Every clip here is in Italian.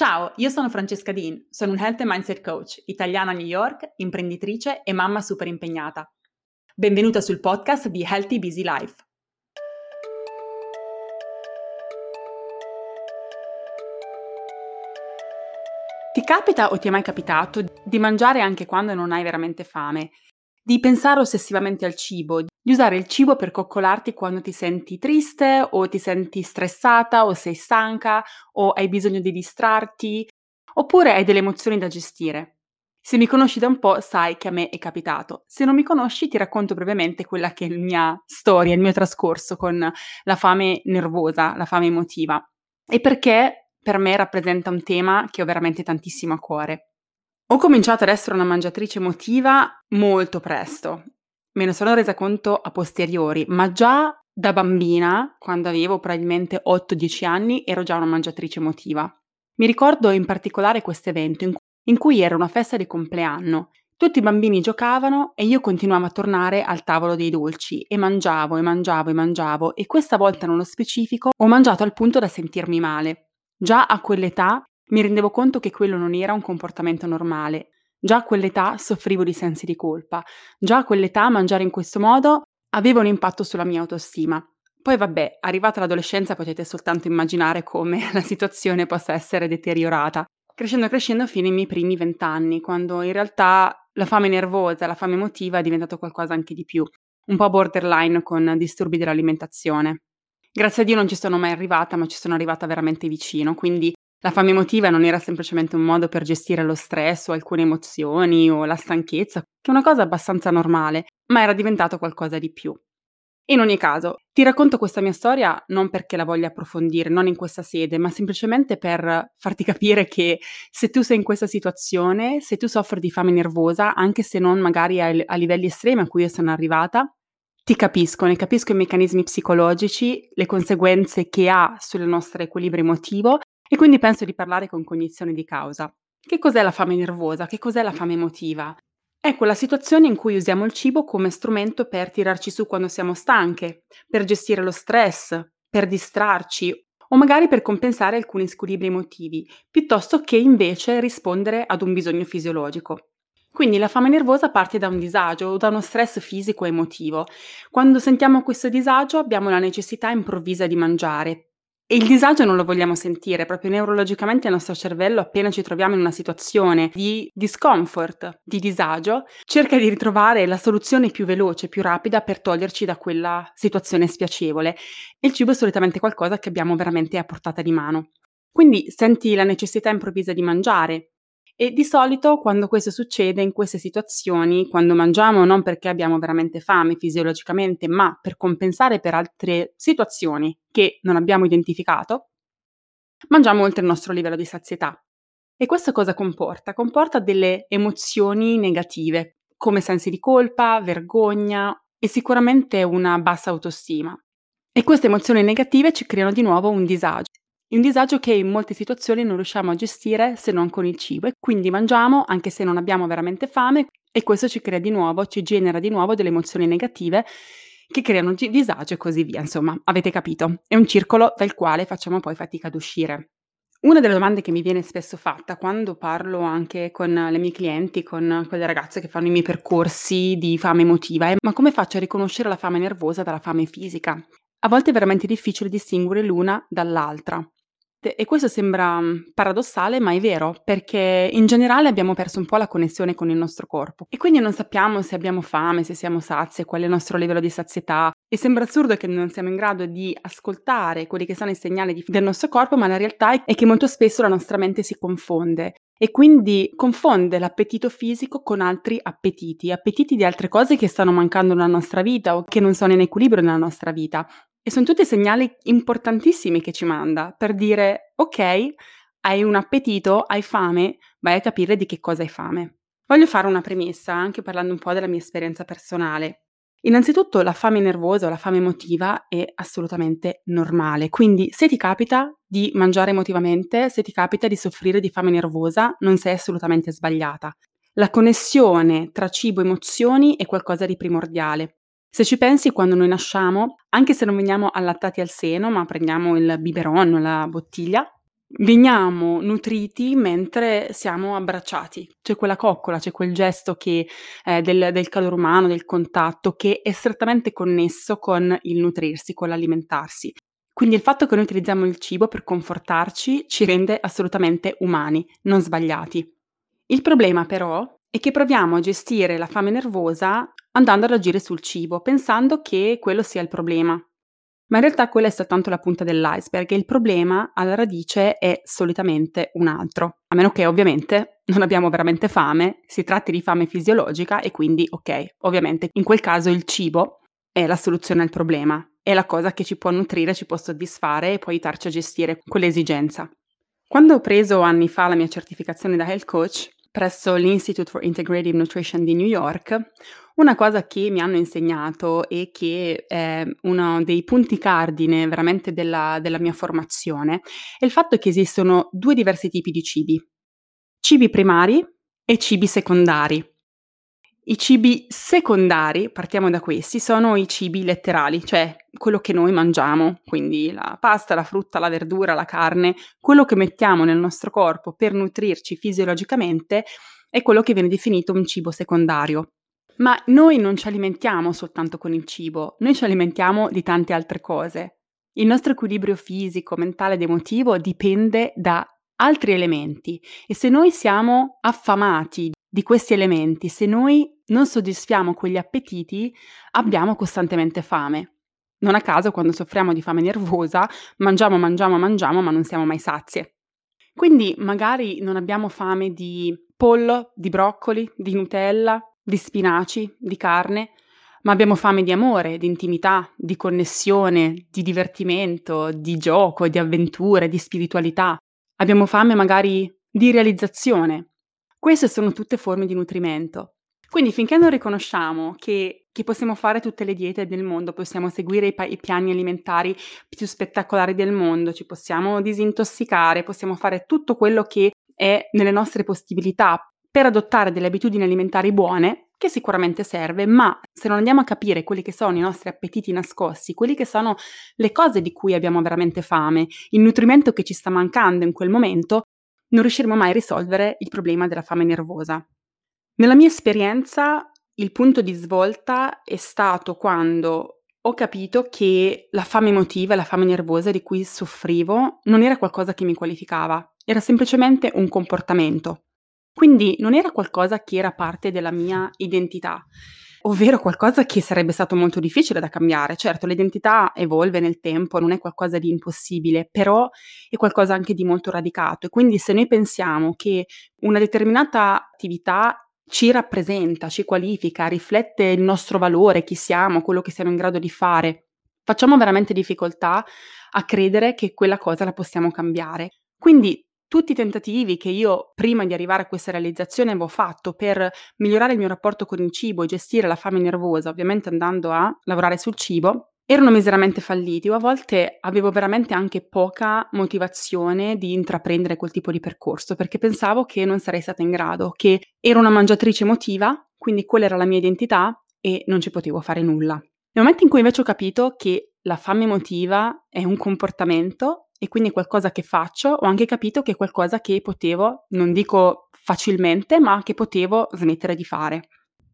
Ciao, io sono Francesca Dean, sono un Health and Mindset Coach, italiana a New York, imprenditrice e mamma super impegnata. Benvenuta sul podcast di Healthy Busy Life. Ti capita o ti è mai capitato di mangiare anche quando non hai veramente fame? Di pensare ossessivamente al cibo, di usare il cibo per coccolarti quando ti senti triste o ti senti stressata o sei stanca o hai bisogno di distrarti oppure hai delle emozioni da gestire. Se mi conosci da un po' sai che a me è capitato. Se non mi conosci ti racconto brevemente quella che è la mia storia, il mio trascorso con la fame nervosa, la fame emotiva e perché per me rappresenta un tema che ho veramente tantissimo a cuore. Ho cominciato ad essere una mangiatrice emotiva molto presto Me ne sono resa conto a posteriori, ma già da bambina, quando avevo probabilmente 8-10 anni, ero già una mangiatrice emotiva. Mi ricordo in particolare questo evento in, in cui era una festa di compleanno. Tutti i bambini giocavano e io continuavo a tornare al tavolo dei dolci e mangiavo e mangiavo e mangiavo e questa volta nello specifico ho mangiato al punto da sentirmi male. Già a quell'età mi rendevo conto che quello non era un comportamento normale Già a quell'età soffrivo di sensi di colpa, già a quell'età mangiare in questo modo aveva un impatto sulla mia autostima. Poi vabbè, arrivata l'adolescenza potete soltanto immaginare come la situazione possa essere deteriorata, crescendo e crescendo fino ai miei primi vent'anni, quando in realtà la fame nervosa, la fame emotiva è diventato qualcosa anche di più, un po' borderline con disturbi dell'alimentazione. Grazie a Dio non ci sono mai arrivata, ma ci sono arrivata veramente vicino, quindi la fame emotiva non era semplicemente un modo per gestire lo stress o alcune emozioni o la stanchezza, che è una cosa abbastanza normale, ma era diventato qualcosa di più. In ogni caso, ti racconto questa mia storia non perché la voglia approfondire, non in questa sede, ma semplicemente per farti capire che se tu sei in questa situazione, se tu soffri di fame nervosa, anche se non magari a, livelli estremi a cui io sono arrivata, ti capisco, ne capisco i meccanismi psicologici, le conseguenze che ha sul nostro equilibrio emotivo e quindi penso di parlare con cognizione di causa. Che cos'è la fame nervosa? Che cos'è la fame emotiva? È quella situazione in cui usiamo il cibo come strumento per tirarci su quando siamo stanche, per gestire lo stress, per distrarci o magari per compensare alcuni squilibri emotivi, piuttosto che invece rispondere ad un bisogno fisiologico. Quindi la fame nervosa parte da un disagio o da uno stress fisico e emotivo. Quando sentiamo questo disagio abbiamo la necessità improvvisa di mangiare e il disagio non lo vogliamo sentire, proprio neurologicamente il nostro cervello, appena ci troviamo in una situazione di discomfort, di disagio, cerca di ritrovare la soluzione più veloce, più rapida per toglierci da quella situazione spiacevole. E il cibo è solitamente qualcosa che abbiamo veramente a portata di mano. Quindi senti la necessità improvvisa di mangiare, e di solito quando questo succede in queste situazioni, quando mangiamo non perché abbiamo veramente fame fisiologicamente, ma per compensare per altre situazioni che non abbiamo identificato, mangiamo oltre il nostro livello di sazietà. E questo cosa comporta? Comporta delle emozioni negative, come sensi di colpa, vergogna e sicuramente una bassa autostima. E queste emozioni negative ci creano di nuovo un disagio un disagio che in molte situazioni non riusciamo a gestire se non con il cibo e quindi mangiamo anche se non abbiamo veramente fame e questo ci crea di nuovo, ci genera di nuovo delle emozioni negative che creano disagio e così via. Insomma, avete capito, è un circolo dal quale facciamo poi fatica ad uscire. Una delle domande che mi viene spesso fatta quando parlo anche con le mie clienti, con quelle ragazze che fanno i miei percorsi di fame emotiva è ma come faccio a riconoscere la fame nervosa dalla fame fisica? A volte è veramente difficile distinguere l'una dall'altra. E questo sembra mm, paradossale, ma è vero, perché in generale abbiamo perso un po' la connessione con il nostro corpo. E quindi non sappiamo se abbiamo fame, se siamo sazi, qual è il nostro livello di sazietà. E sembra assurdo che non siamo in grado di ascoltare quelli che sono i segnali di, del nostro corpo, ma la realtà è che molto spesso la nostra mente si confonde. E quindi confonde l'appetito fisico con altri appetiti, appetiti di altre cose che stanno mancando nella nostra vita o che non sono in equilibrio nella nostra vita. E sono tutti segnali importantissimi che ci manda per dire, ok, hai un appetito, hai fame, vai a capire di che cosa hai fame. Voglio fare una premessa, anche parlando un po' della mia esperienza personale. Innanzitutto la fame nervosa o la fame emotiva è assolutamente normale, quindi se ti capita di mangiare emotivamente, se ti capita di soffrire di fame nervosa, non sei assolutamente sbagliata. La connessione tra cibo e emozioni è qualcosa di primordiale. Se ci pensi, quando noi nasciamo, anche se non veniamo allattati al seno, ma prendiamo il biberon, la bottiglia, veniamo nutriti mentre siamo abbracciati. C'è quella coccola, c'è quel gesto che, eh, del, del calore umano, del contatto, che è strettamente connesso con il nutrirsi, con l'alimentarsi. Quindi il fatto che noi utilizziamo il cibo per confortarci ci rende assolutamente umani, non sbagliati. Il problema però è che proviamo a gestire la fame nervosa andando ad agire sul cibo, pensando che quello sia il problema. Ma in realtà quella è soltanto la punta dell'iceberg e il problema alla radice è solitamente un altro. A meno che ovviamente non abbiamo veramente fame, si tratti di fame fisiologica e quindi ok, ovviamente in quel caso il cibo è la soluzione al problema, è la cosa che ci può nutrire, ci può soddisfare e può aiutarci a gestire quell'esigenza. Quando ho preso anni fa la mia certificazione da health coach presso l'Institute for Integrative Nutrition di New York, una cosa che mi hanno insegnato e che è uno dei punti cardine veramente della, della mia formazione è il fatto che esistono due diversi tipi di cibi. Cibi primari e cibi secondari. I cibi secondari, partiamo da questi, sono i cibi letterali, cioè quello che noi mangiamo, quindi la pasta, la frutta, la verdura, la carne, quello che mettiamo nel nostro corpo per nutrirci fisiologicamente è quello che viene definito un cibo secondario. Ma noi non ci alimentiamo soltanto con il cibo, noi ci alimentiamo di tante altre cose. Il nostro equilibrio fisico, mentale ed emotivo dipende da altri elementi e se noi siamo affamati di questi elementi, se noi non soddisfiamo quegli appetiti, abbiamo costantemente fame. Non a caso quando soffriamo di fame nervosa mangiamo, mangiamo, mangiamo, ma non siamo mai sazie. Quindi magari non abbiamo fame di pollo, di broccoli, di Nutella, di spinaci, di carne, ma abbiamo fame di amore, di intimità, di connessione, di divertimento, di gioco, di avventure, di spiritualità. Abbiamo fame magari di realizzazione. Queste sono tutte forme di nutrimento. Quindi finché non riconosciamo che, che possiamo fare tutte le diete del mondo, possiamo seguire i, pa- i piani alimentari più spettacolari del mondo, ci possiamo disintossicare, possiamo fare tutto quello che è nelle nostre possibilità per adottare delle abitudini alimentari buone, che sicuramente serve, ma se non andiamo a capire quelli che sono i nostri appetiti nascosti, quelli che sono le cose di cui abbiamo veramente fame, il nutrimento che ci sta mancando in quel momento, non riusciremo mai a risolvere il problema della fame nervosa. Nella mia esperienza, il punto di svolta è stato quando ho capito che la fame emotiva la fame nervosa di cui soffrivo non era qualcosa che mi qualificava, era semplicemente un comportamento. Quindi non era qualcosa che era parte della mia identità, ovvero qualcosa che sarebbe stato molto difficile da cambiare. Certo, l'identità evolve nel tempo, non è qualcosa di impossibile, però è qualcosa anche di molto radicato. E quindi se noi pensiamo che una determinata attività ci rappresenta, ci qualifica, riflette il nostro valore, chi siamo, quello che siamo in grado di fare, facciamo veramente difficoltà a credere che quella cosa la possiamo cambiare. Quindi tutti i tentativi che io prima di arrivare a questa realizzazione avevo fatto per migliorare il mio rapporto con il cibo e gestire la fame nervosa, ovviamente andando a lavorare sul cibo, erano miseramente falliti o a volte avevo veramente anche poca motivazione di intraprendere quel tipo di percorso perché pensavo che non sarei stata in grado, che ero una mangiatrice emotiva, quindi quella era la mia identità e non ci potevo fare nulla. Nel momento in cui invece ho capito che la fame emotiva è un comportamento e quindi qualcosa che faccio, ho anche capito che è qualcosa che potevo, non dico facilmente, ma che potevo smettere di fare.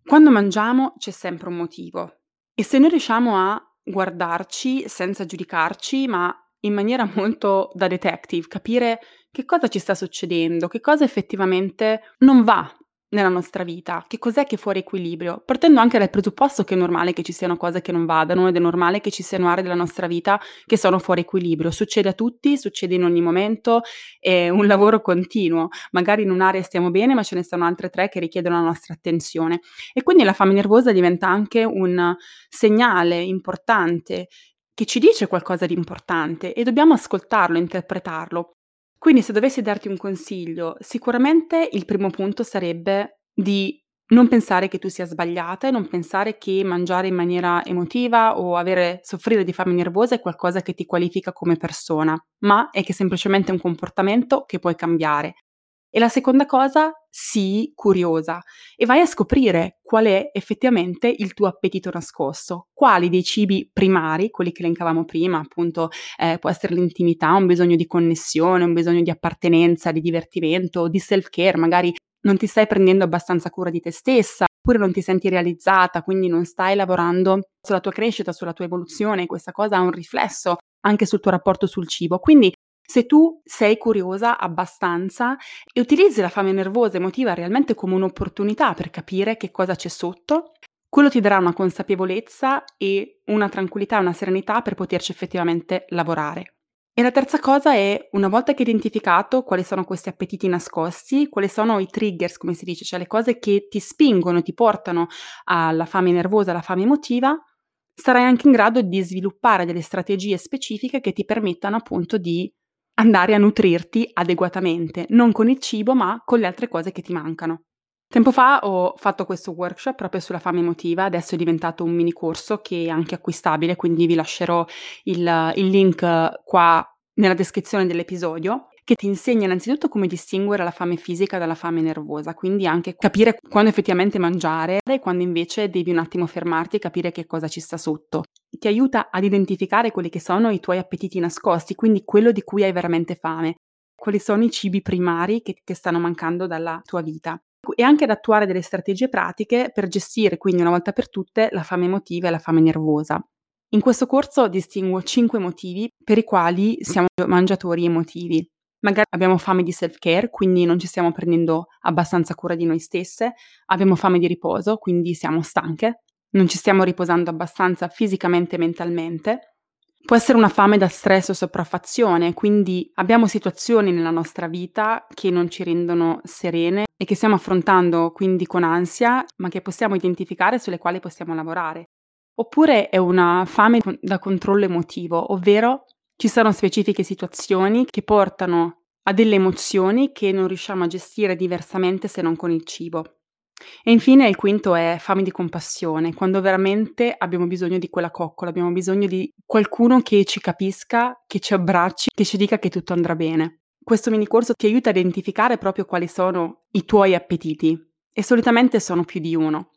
Quando mangiamo c'è sempre un motivo e se noi riusciamo a guardarci senza giudicarci, ma in maniera molto da detective, capire che cosa ci sta succedendo, che cosa effettivamente non va nella nostra vita, che cos'è che è fuori equilibrio, partendo anche dal presupposto che è normale che ci siano cose che non vadano ed è normale che ci siano aree della nostra vita che sono fuori equilibrio. Succede a tutti, succede in ogni momento, è un lavoro continuo. Magari in un'area stiamo bene, ma ce ne sono altre tre che richiedono la nostra attenzione. E quindi la fame nervosa diventa anche un segnale importante che ci dice qualcosa di importante e dobbiamo ascoltarlo, interpretarlo. Quindi se dovessi darti un consiglio, sicuramente il primo punto sarebbe di non pensare che tu sia sbagliata e non pensare che mangiare in maniera emotiva o avere, soffrire di fame nervosa è qualcosa che ti qualifica come persona, ma è che è semplicemente un comportamento che puoi cambiare. E la seconda cosa, sii curiosa e vai a scoprire qual è effettivamente il tuo appetito nascosto, quali dei cibi primari, quelli che elencavamo prima, appunto eh, può essere l'intimità, un bisogno di connessione, un bisogno di appartenenza, di divertimento, di self-care, magari non ti stai prendendo abbastanza cura di te stessa, oppure non ti senti realizzata, quindi non stai lavorando sulla tua crescita, sulla tua evoluzione, questa cosa ha un riflesso anche sul tuo rapporto sul cibo. Quindi se tu sei curiosa abbastanza e utilizzi la fame nervosa emotiva realmente come un'opportunità per capire che cosa c'è sotto, quello ti darà una consapevolezza e una tranquillità, una serenità per poterci effettivamente lavorare. E la terza cosa è, una volta che hai identificato quali sono questi appetiti nascosti, quali sono i triggers, come si dice, cioè le cose che ti spingono, ti portano alla fame nervosa, alla fame emotiva, sarai anche in grado di sviluppare delle strategie specifiche che ti permettano appunto di andare a nutrirti adeguatamente, non con il cibo, ma con le altre cose che ti mancano. Tempo fa ho fatto questo workshop proprio sulla fame emotiva, adesso è diventato un mini corso che è anche acquistabile, quindi vi lascerò il, il link qua nella descrizione dell'episodio che ti insegna innanzitutto come distinguere la fame fisica dalla fame nervosa, quindi anche capire quando effettivamente mangiare e quando invece devi un attimo fermarti e capire che cosa ci sta sotto. Ti aiuta ad identificare quelli che sono i tuoi appetiti nascosti, quindi quello di cui hai veramente fame, quali sono i cibi primari che, che stanno mancando dalla tua vita e anche ad attuare delle strategie pratiche per gestire quindi una volta per tutte la fame emotiva e la fame nervosa. In questo corso distinguo 5 motivi per i quali siamo mangiatori emotivi. Magari abbiamo fame di self-care, quindi non ci stiamo prendendo abbastanza cura di noi stesse, abbiamo fame di riposo, quindi siamo stanche, non ci stiamo riposando abbastanza fisicamente e mentalmente, Può essere una fame da stress o sopraffazione, quindi abbiamo situazioni nella nostra vita che non ci rendono serene e che stiamo affrontando quindi con ansia, ma che possiamo identificare sulle quali possiamo lavorare. Oppure è una fame da controllo emotivo, ovvero ci sono specifiche situazioni che portano a delle emozioni che non riusciamo a gestire diversamente se non con il cibo. E infine il quinto è fame di compassione, quando veramente abbiamo bisogno di quella coccola, abbiamo bisogno di qualcuno che ci capisca, che ci abbracci, che ci dica che tutto andrà bene. Questo mini corso ti aiuta a identificare proprio quali sono i tuoi appetiti e solitamente sono più di uno.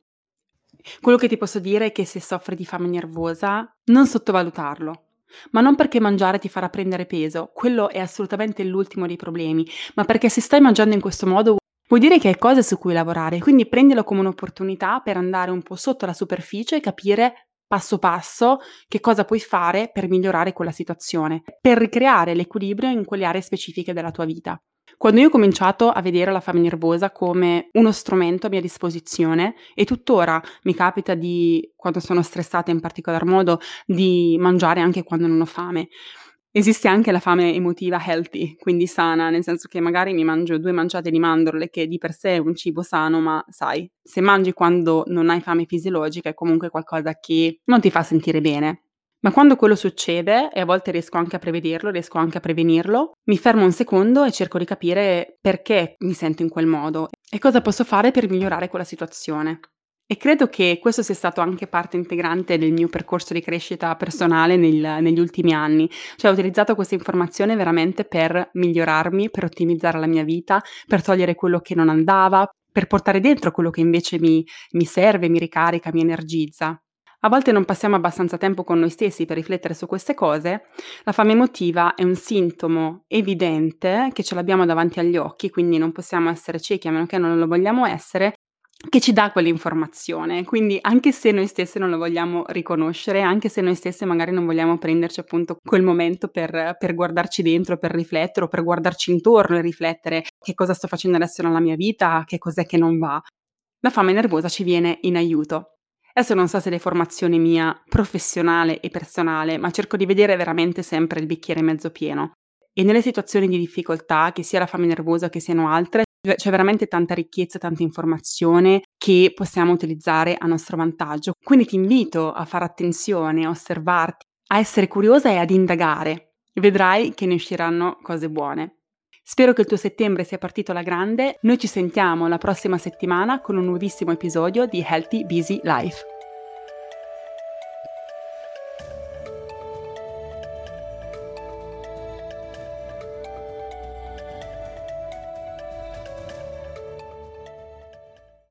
Quello che ti posso dire è che se soffri di fame nervosa, non sottovalutarlo. Ma non perché mangiare ti farà prendere peso, quello è assolutamente l'ultimo dei problemi, ma perché se stai mangiando in questo modo Vuol dire che hai cose su cui lavorare, quindi prendilo come un'opportunità per andare un po' sotto la superficie e capire passo passo che cosa puoi fare per migliorare quella situazione, per ricreare l'equilibrio in quelle aree specifiche della tua vita. Quando io ho cominciato a vedere la fame nervosa come uno strumento a mia disposizione e tuttora mi capita di, quando sono stressata in particolar modo, di mangiare anche quando non ho fame. Esiste anche la fame emotiva healthy, quindi sana, nel senso che magari mi mangio due manciate di mandorle, che di per sé è un cibo sano, ma sai, se mangi quando non hai fame fisiologica è comunque qualcosa che non ti fa sentire bene. Ma quando quello succede, e a volte riesco anche a prevederlo, riesco anche a prevenirlo, mi fermo un secondo e cerco di capire perché mi sento in quel modo e cosa posso fare per migliorare quella situazione. E credo che questo sia stato anche parte integrante del mio percorso di crescita personale nel, negli ultimi anni. Cioè ho utilizzato questa informazione veramente per migliorarmi, per ottimizzare la mia vita, per togliere quello che non andava, per portare dentro quello che invece mi, mi serve, mi ricarica, mi energizza. A volte non passiamo abbastanza tempo con noi stessi per riflettere su queste cose. La fame emotiva è un sintomo evidente che ce l'abbiamo davanti agli occhi, quindi non possiamo essere ciechi a meno che non lo vogliamo essere, che ci dà quell'informazione. Quindi anche se noi stesse non lo vogliamo riconoscere, anche se noi stesse magari non vogliamo prenderci appunto quel momento per, per guardarci dentro, per riflettere o per guardarci intorno e riflettere che cosa sto facendo adesso nella mia vita, che cos'è che non va, la fame nervosa ci viene in aiuto. Adesso non so se è formazione mia professionale e personale, ma cerco di vedere veramente sempre il bicchiere mezzo pieno. E nelle situazioni di difficoltà, che sia la fame nervosa che siano altre, c'è veramente tanta ricchezza, tanta informazione che possiamo utilizzare a nostro vantaggio. Quindi ti invito a fare attenzione, a osservarti, a essere curiosa e ad indagare. Vedrai che ne usciranno cose buone. Spero che il tuo settembre sia partito alla grande. Noi ci sentiamo la prossima settimana con un nuovissimo episodio di Healthy Busy Life.